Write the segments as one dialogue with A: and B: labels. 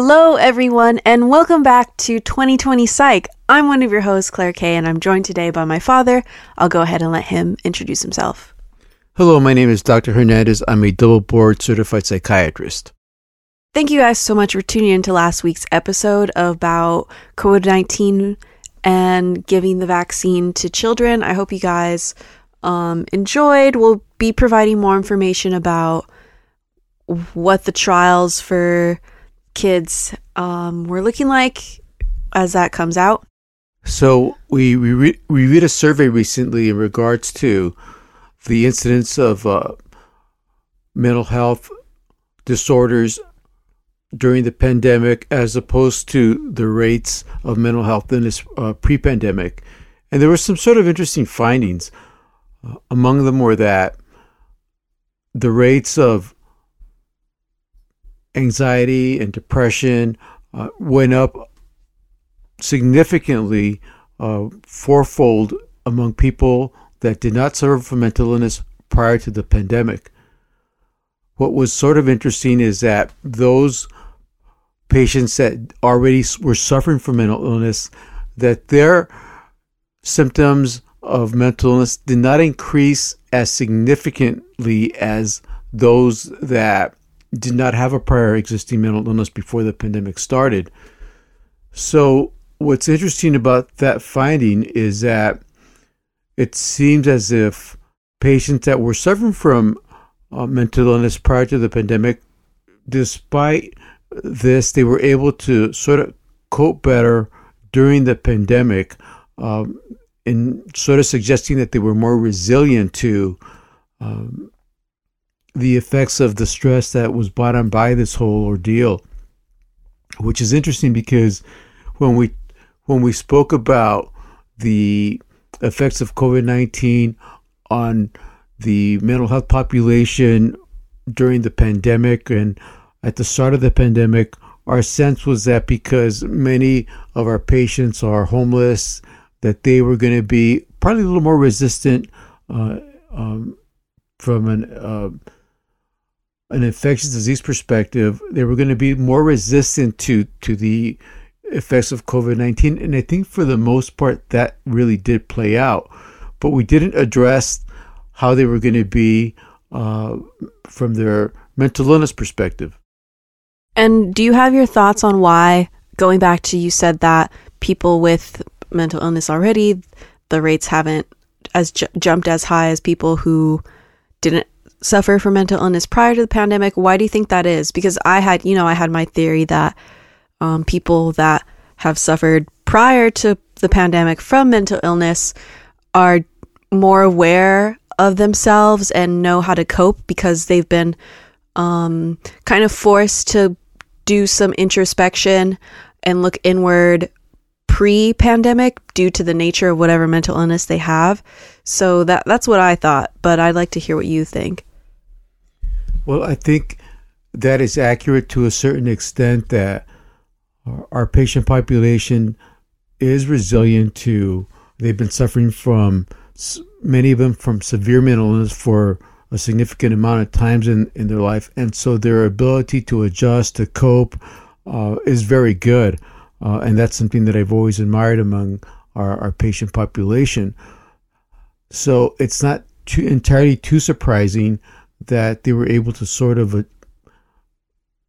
A: Hello, everyone, and welcome back to 2020 Psych. I'm one of your hosts, Claire Kay, and I'm joined today by my father. I'll go ahead and let him introduce himself.
B: Hello, my name is Dr. Hernandez. I'm a double board certified psychiatrist.
A: Thank you guys so much for tuning in to last week's episode about COVID 19 and giving the vaccine to children. I hope you guys um, enjoyed. We'll be providing more information about what the trials for kids um, were looking like as that comes out.
B: So we we, re- we read a survey recently in regards to the incidence of uh, mental health disorders during the pandemic as opposed to the rates of mental health illness uh, pre-pandemic and there were some sort of interesting findings uh, among them were that the rates of anxiety and depression uh, went up significantly uh, fourfold among people that did not suffer from mental illness prior to the pandemic. What was sort of interesting is that those patients that already were suffering from mental illness, that their symptoms of mental illness did not increase as significantly as those that did not have a prior existing mental illness before the pandemic started. So, what's interesting about that finding is that it seems as if patients that were suffering from uh, mental illness prior to the pandemic, despite this, they were able to sort of cope better during the pandemic, um, in sort of suggesting that they were more resilient to um, the effects of the stress that was brought on by this whole ordeal, which is interesting because when we when we spoke about the effects of COVID nineteen on the mental health population during the pandemic and at the start of the pandemic, our sense was that because many of our patients are homeless, that they were going to be probably a little more resistant uh, um, from an uh, an infectious disease perspective, they were going to be more resistant to to the effects of COVID nineteen, and I think for the most part that really did play out. But we didn't address how they were going to be uh, from their mental illness perspective.
A: And do you have your thoughts on why? Going back to you said that people with mental illness already, the rates haven't as ju- jumped as high as people who didn't suffer from mental illness prior to the pandemic. Why do you think that is? Because I had, you know, I had my theory that um, people that have suffered prior to the pandemic from mental illness are more aware of themselves and know how to cope because they've been um, kind of forced to do some introspection and look inward pre pandemic due to the nature of whatever mental illness they have. So that that's what I thought, but I'd like to hear what you think.
B: Well, I think that is accurate to a certain extent that our patient population is resilient to, they've been suffering from, many of them from severe mental illness for a significant amount of times in, in their life. And so their ability to adjust, to cope, uh, is very good. Uh, and that's something that I've always admired among our, our patient population. So it's not too, entirely too surprising that they were able to sort of uh,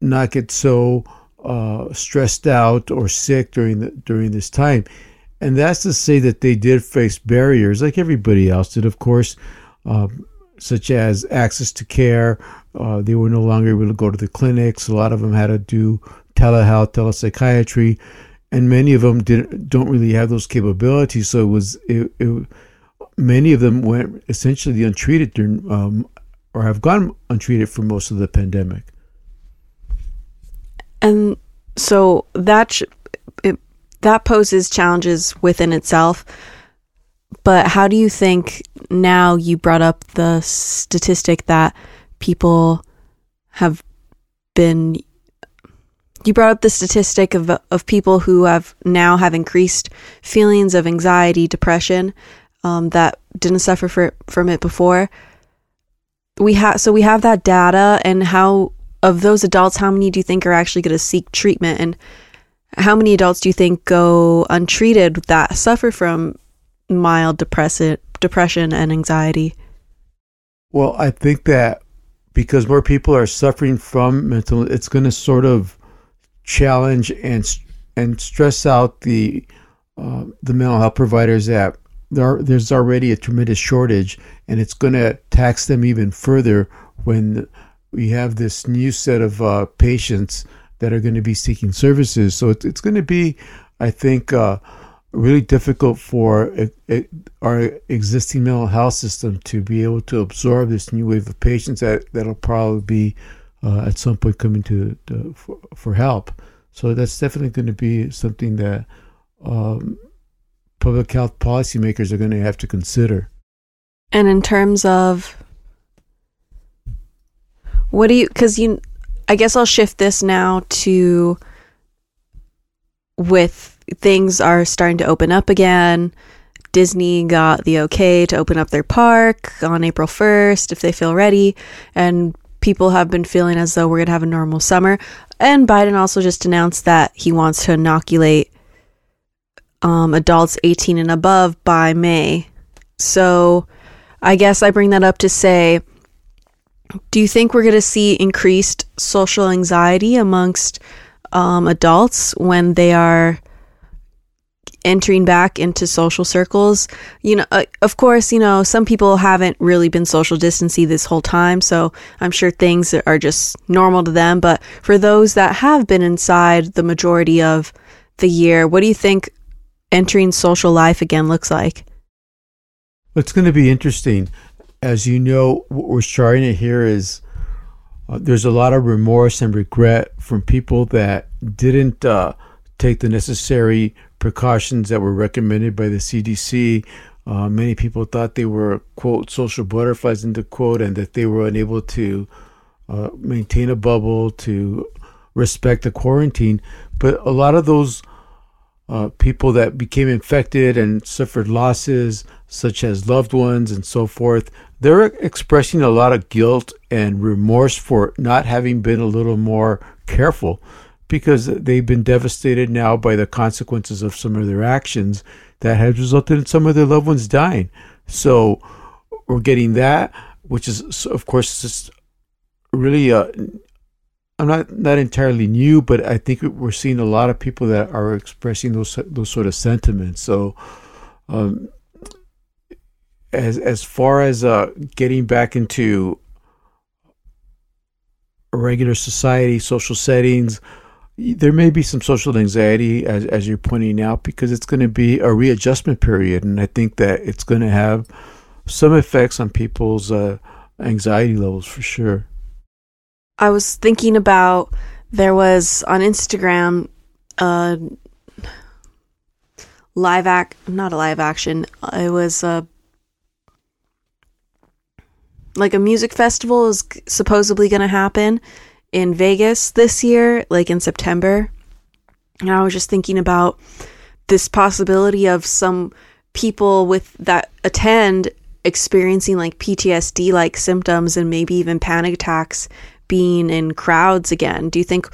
B: not get so uh, stressed out or sick during the during this time, and that's to say that they did face barriers like everybody else did, of course, um, such as access to care. Uh, they were no longer able to go to the clinics. A lot of them had to do telehealth, telepsychiatry, and many of them didn't don't really have those capabilities. So it was it, it many of them went essentially untreated during um, or have gone untreated for most of the pandemic.
A: And so that sh- it, that poses challenges within itself. But how do you think now you brought up the statistic that people have been you brought up the statistic of of people who have now have increased feelings of anxiety, depression um, that didn't suffer for, from it before we have so we have that data and how of those adults, how many do you think are actually going to seek treatment? And how many adults do you think go untreated that suffer from mild depression, depression and anxiety?
B: Well, I think that because more people are suffering from mental, it's going to sort of challenge and and stress out the uh, the mental health providers that there there's already a tremendous shortage, and it's going to tax them even further when we have this new set of uh, patients that are going to be seeking services. So it's, it's going to be, I think, uh, really difficult for it, it, our existing mental health system to be able to absorb this new wave of patients that that'll probably be uh, at some point coming to, to for, for, help. So that's definitely going to be something that um, public health policymakers are going to have to consider.
A: And in terms of what do you, because you, I guess I'll shift this now to with things are starting to open up again. Disney got the okay to open up their park on April 1st if they feel ready. And people have been feeling as though we're going to have a normal summer. And Biden also just announced that he wants to inoculate um, adults 18 and above by May. So I guess I bring that up to say do you think we're going to see increased social anxiety amongst um, adults when they are entering back into social circles? You know, uh, of course, you know, some people haven't really been social distancing this whole time, so I'm sure things are just normal to them. But for those that have been inside the majority of the year, what do you think entering social life again looks like?
B: It's going to be interesting as you know, what we're starting to hear is uh, there's a lot of remorse and regret from people that didn't uh, take the necessary precautions that were recommended by the CDC. Uh, many people thought they were, quote, social butterflies, into quote, and that they were unable to uh, maintain a bubble, to respect the quarantine. But a lot of those uh, people that became infected and suffered losses, such as loved ones and so forth, they're expressing a lot of guilt and remorse for not having been a little more careful because they've been devastated now by the consequences of some of their actions that has resulted in some of their loved ones dying. So we're getting that, which is, of course, just really, uh, I'm not not entirely new, but I think we're seeing a lot of people that are expressing those those sort of sentiments. So um, as as far as uh, getting back into regular society, social settings, there may be some social anxiety, as as you're pointing out, because it's going to be a readjustment period, and I think that it's going to have some effects on people's uh, anxiety levels for sure.
A: I was thinking about there was on Instagram a live act, not a live action. Uh, it was a like a music festival is supposedly going to happen in Vegas this year, like in September. And I was just thinking about this possibility of some people with that attend experiencing like PTSD like symptoms and maybe even panic attacks being in crowds again. Do you think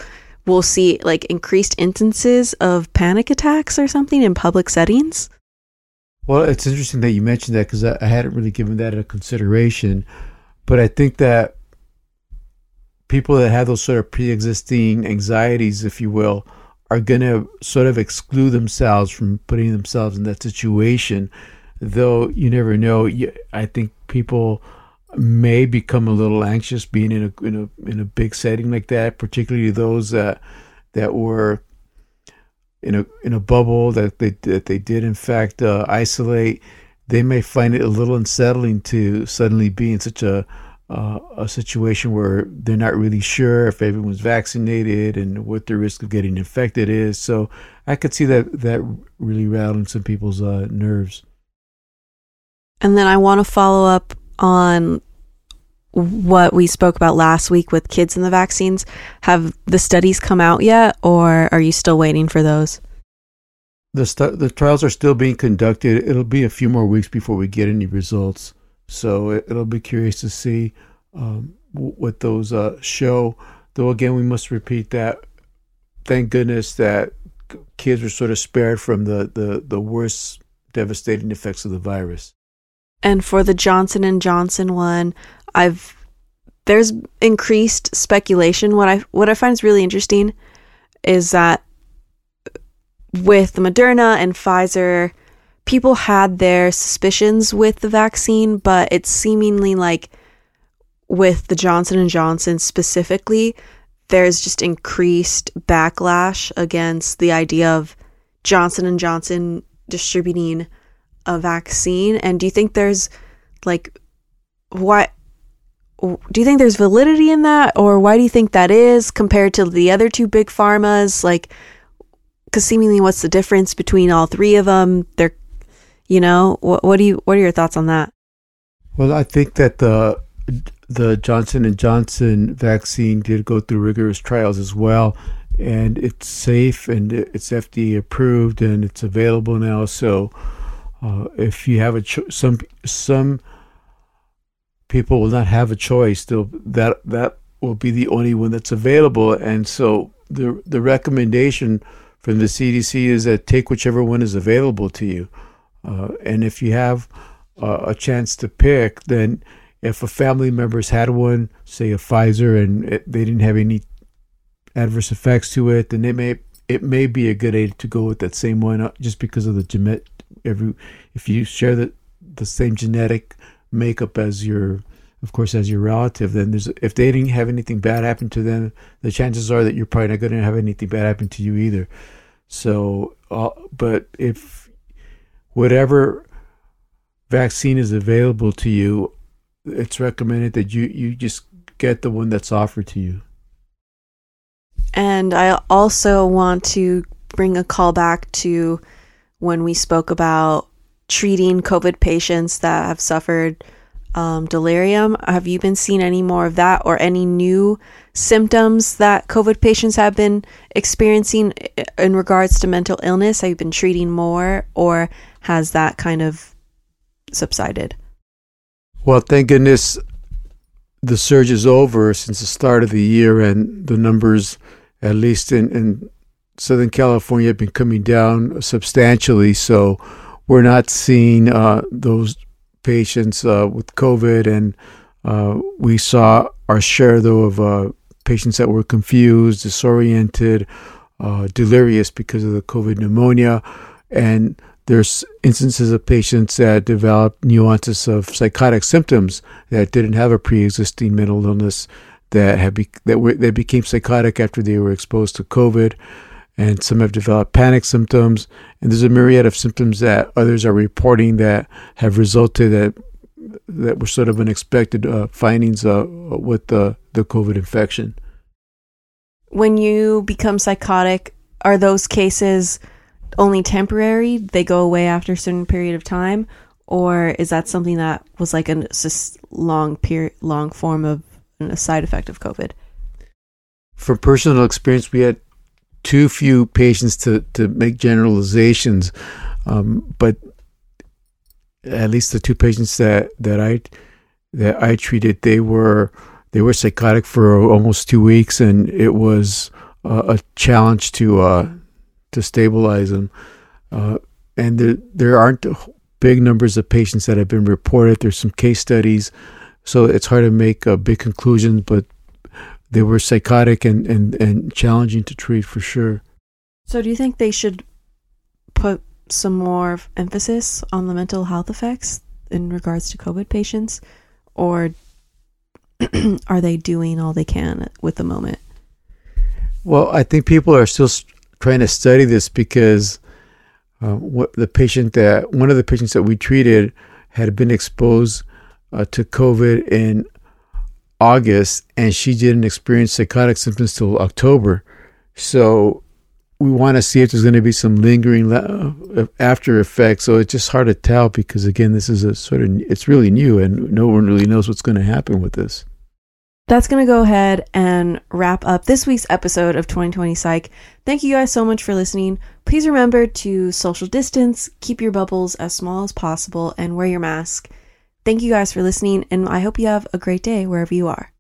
A: we'll see like increased instances of panic attacks or something in public settings?
B: Well, it's interesting that you mentioned that because I, I hadn't really given that a consideration. But I think that people that have those sort of pre-existing anxieties, if you will, are going to sort of exclude themselves from putting themselves in that situation. Though you never know. I think people may become a little anxious being in a in a in a big setting like that, particularly those that that were in a in a bubble that they that they did in fact uh, isolate they may find it a little unsettling to suddenly be in such a uh, a situation where they're not really sure if everyone's vaccinated and what the risk of getting infected is. So I could see that that really rattling some people's uh, nerves.
A: And then I want to follow up on what we spoke about last week with kids and the vaccines. Have the studies come out yet, or are you still waiting for those?
B: the stu- the trials are still being conducted. It'll be a few more weeks before we get any results. So it, will be curious to see um, what those uh, show. Though again, we must repeat that. Thank goodness that kids were sort of spared from the, the, the worst devastating effects of the virus.
A: And for the Johnson and Johnson one, I've there's increased speculation. What I what I find is really interesting is that with the Moderna and Pfizer, people had their suspicions with the vaccine, but it's seemingly like with the Johnson and Johnson specifically, there's just increased backlash against the idea of Johnson and Johnson distributing a vaccine? And do you think there's like what do you think there's validity in that? Or why do you think that is compared to the other two big pharmas? Like because seemingly what's the difference between all three of them? They're you know what, what do you what are your thoughts on that?
B: Well i think that the the johnson and johnson vaccine did go through rigorous trials as well. And it's safe and it's fda approved and it's available now. So uh, if you have a cho- some some people will not have a choice. They'll, that that will be the only one that's available, and so the the recommendation from the CDC is that take whichever one is available to you, uh, and if you have uh, a chance to pick, then if a family member's had one, say a Pfizer, and it, they didn't have any adverse effects to it, then it may it may be a good idea to go with that same one, uh, just because of the every if you share the the same genetic makeup as your of course as your relative then there's if they didn't have anything bad happen to them the chances are that you're probably not going to have anything bad happen to you either. So uh, but if whatever vaccine is available to you it's recommended that you you just get the one that's offered to you.
A: And i also want to bring a call back to when we spoke about treating COVID patients that have suffered um, delirium. Have you been seeing any more of that or any new symptoms that COVID patients have been experiencing in regards to mental illness? Have you been treating more or has that kind of subsided?
B: Well, thank goodness the surge is over since the start of the year and the numbers, at least in, in Southern California, have been coming down substantially. So, we're not seeing uh, those patients uh, with COVID, and uh, we saw our share though of uh, patients that were confused, disoriented, uh, delirious because of the COVID pneumonia, and there's instances of patients that developed nuances of psychotic symptoms that didn't have a pre-existing mental illness that have be- that were that became psychotic after they were exposed to COVID and some have developed panic symptoms. And there's a myriad of symptoms that others are reporting that have resulted that that were sort of unexpected uh, findings uh, with the the COVID infection.
A: When you become psychotic, are those cases only temporary? They go away after a certain period of time, or is that something that was like a long period, long form of a side effect of COVID?
B: From personal experience, we had too few patients to, to make generalizations. Um, but at least the two patients that, that I that I treated, they were they were psychotic for almost two weeks, and it was uh, a challenge to uh, to stabilize them. Uh, and there there aren't big numbers of patients that have been reported. There's some case studies, so it's hard to make big conclusion. But they were psychotic and, and, and challenging to treat for sure.
A: So, do you think they should put some more emphasis on the mental health effects in regards to COVID patients, or are they doing all they can with the moment?
B: Well, I think people are still trying to study this because uh, what the patient that one of the patients that we treated had been exposed uh, to COVID in August, and she didn't experience psychotic symptoms till October. So we want to see if there's going to be some lingering uh, after effects. So it's just hard to tell because again, this is a sort of it's really new, and no one really knows what's going to happen with this.
A: That's going to go ahead and wrap up this week's episode of 2020 Psych. Thank you guys so much for listening. Please remember to social distance, keep your bubbles as small as possible, and wear your mask. Thank you guys for listening, and I hope you have a great day wherever you are.